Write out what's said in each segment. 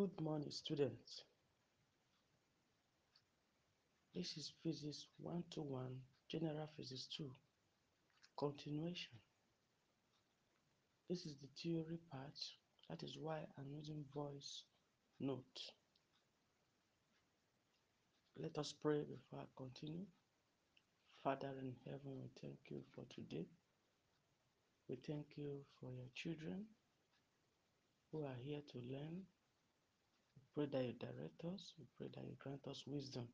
Good morning, students. This is Physics 121, General Physics 2, continuation. This is the theory part, that is why I'm using voice note. Let us pray before I continue. Father in heaven, we thank you for today. We thank you for your children who are here to learn. Pray that you direct us. We pray that you grant us wisdom.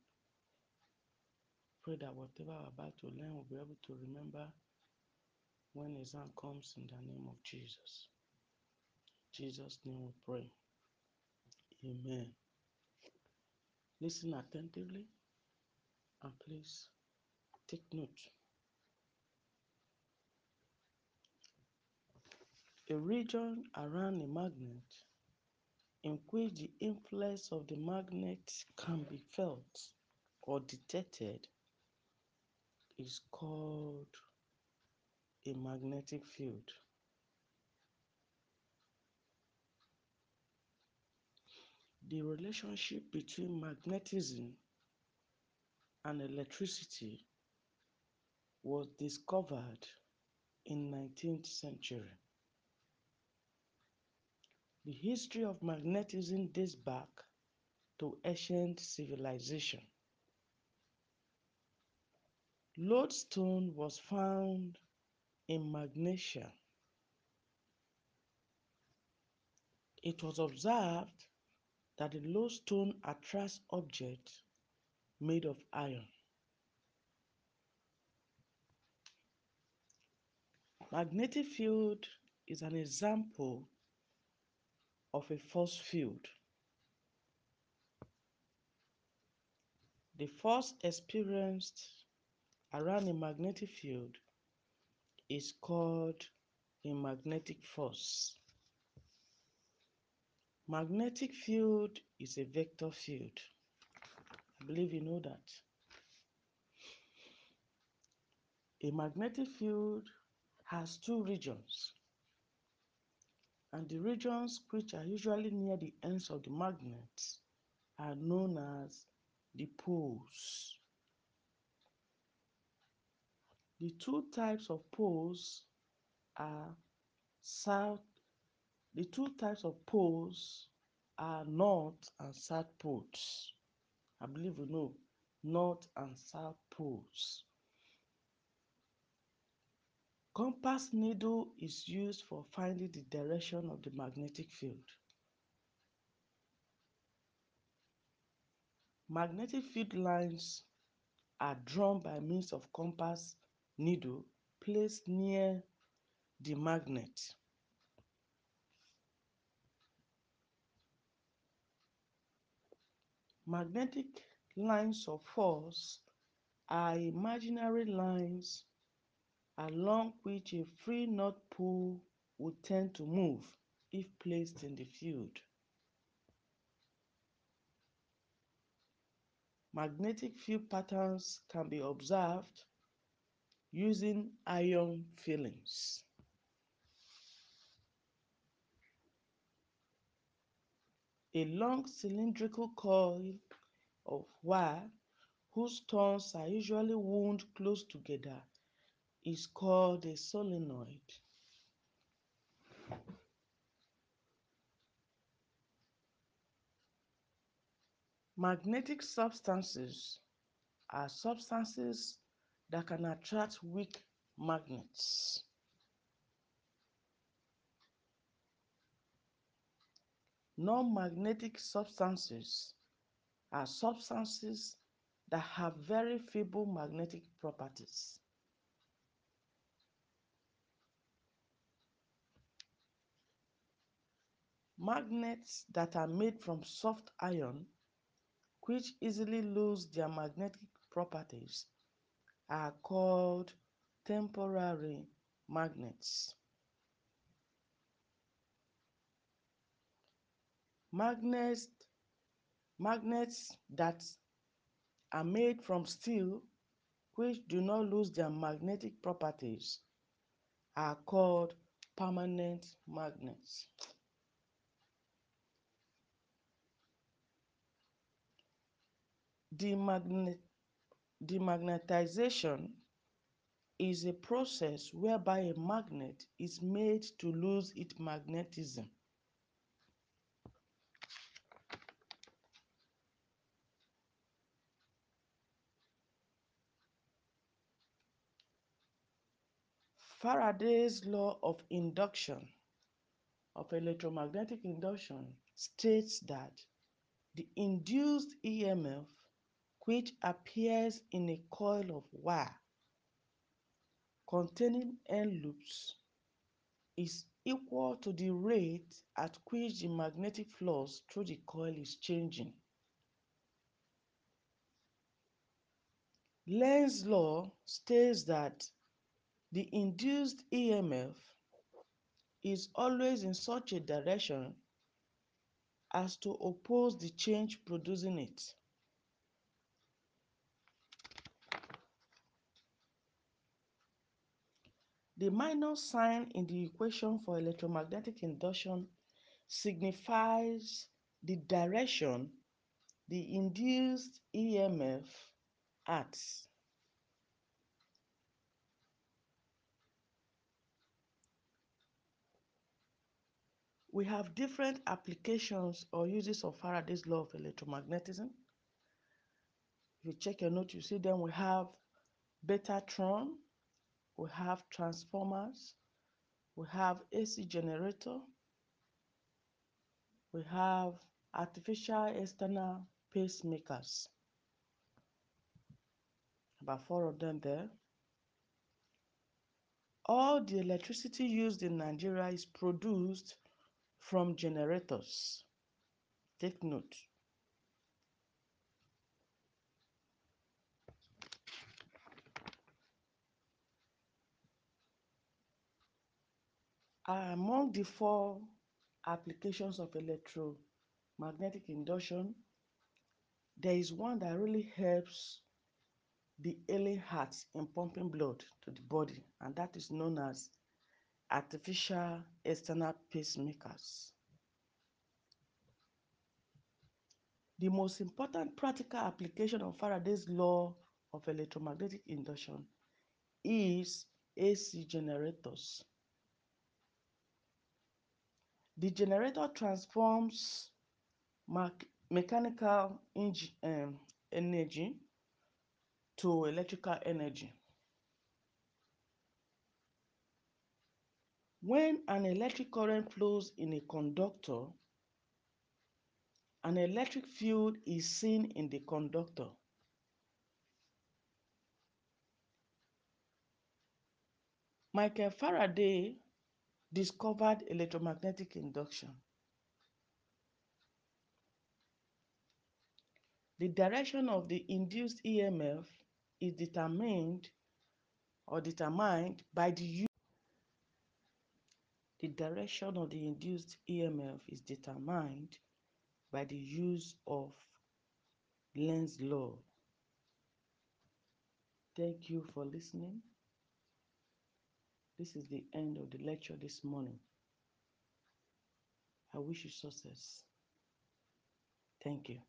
Pray that whatever we're about to learn, we'll be able to remember when exam comes in the name of Jesus. Jesus' name we pray. Amen. Listen attentively and please take note. A region around a magnet in which the influence of the magnet can be felt or detected is called a magnetic field. The relationship between magnetism and electricity was discovered in 19th century. The history of magnetism dates back to ancient civilization. Lodestone was found in Magnesia. It was observed that the lodestone attracts objects made of iron. Magnetic field is an example of a force field. The force experienced around a magnetic field is called a magnetic force. Magnetic field is a vector field. I believe you know that. A magnetic field has two regions and the regions which are usually near the ends of the magnet are known as the poles. The two types of poles are south the two types of poles are north and south poles. I believe you know north and south poles. Compass needle is used for finding the direction of the magnetic field. Magnetic field lines are drawn by means of compass needle placed near the magnet. Magnetic lines of force are imaginary lines along which a free north pole would tend to move if placed in the field. Magnetic field patterns can be observed using iron filings. A long cylindrical coil of wire whose turns are usually wound close together is called a solenoid. Magnetic substances are substances that can attract weak magnets. Non-magnetic substances are substances that have very feeble magnetic properties. Magnets that are made from soft iron, which easily lose their magnetic properties, are called temporary magnets. Magnets, magnets that are made from steel, which do not lose their magnetic properties, are called permanent magnets. Demagnet demagnetization is a process whereby a magnet is made to lose its magnetism. Faraday's law of induction, of electromagnetic induction, states that the induced EMF, which appears in a coil of wire containing N loops, is equal to the rate at which the magnetic flux through the coil is changing. Lenz's law states that the induced EMF is always in such a direction as to oppose the change producing it. The minus sign in the equation for electromagnetic induction signifies the direction the induced EMF acts. We have different applications or uses of Faraday's law of electromagnetism. If you check your note, you see then we have beta Betatron, we have transformers, we have AC generator, we have artificial external pacemakers. About four of them there. All the electricity used in Nigeria is produced from generators. Take note. Among the four applications of electromagnetic induction, there is one that really helps the ailing heart in pumping blood to the body, and that is known as artificial external pacemakers. The most important practical application of Faraday's law of electromagnetic induction is AC generators. The generator transforms mechanical um, energy to electrical energy. When an electric current flows in a conductor, an electric field is seen in the conductor. Michael Faraday discovered electromagnetic induction. The direction of the induced EMF is determined or determined by the the direction of the induced EMF is determined by the use of Lenz's law. Thank you for listening. This is the end of the lecture this morning. I wish you success. Thank you.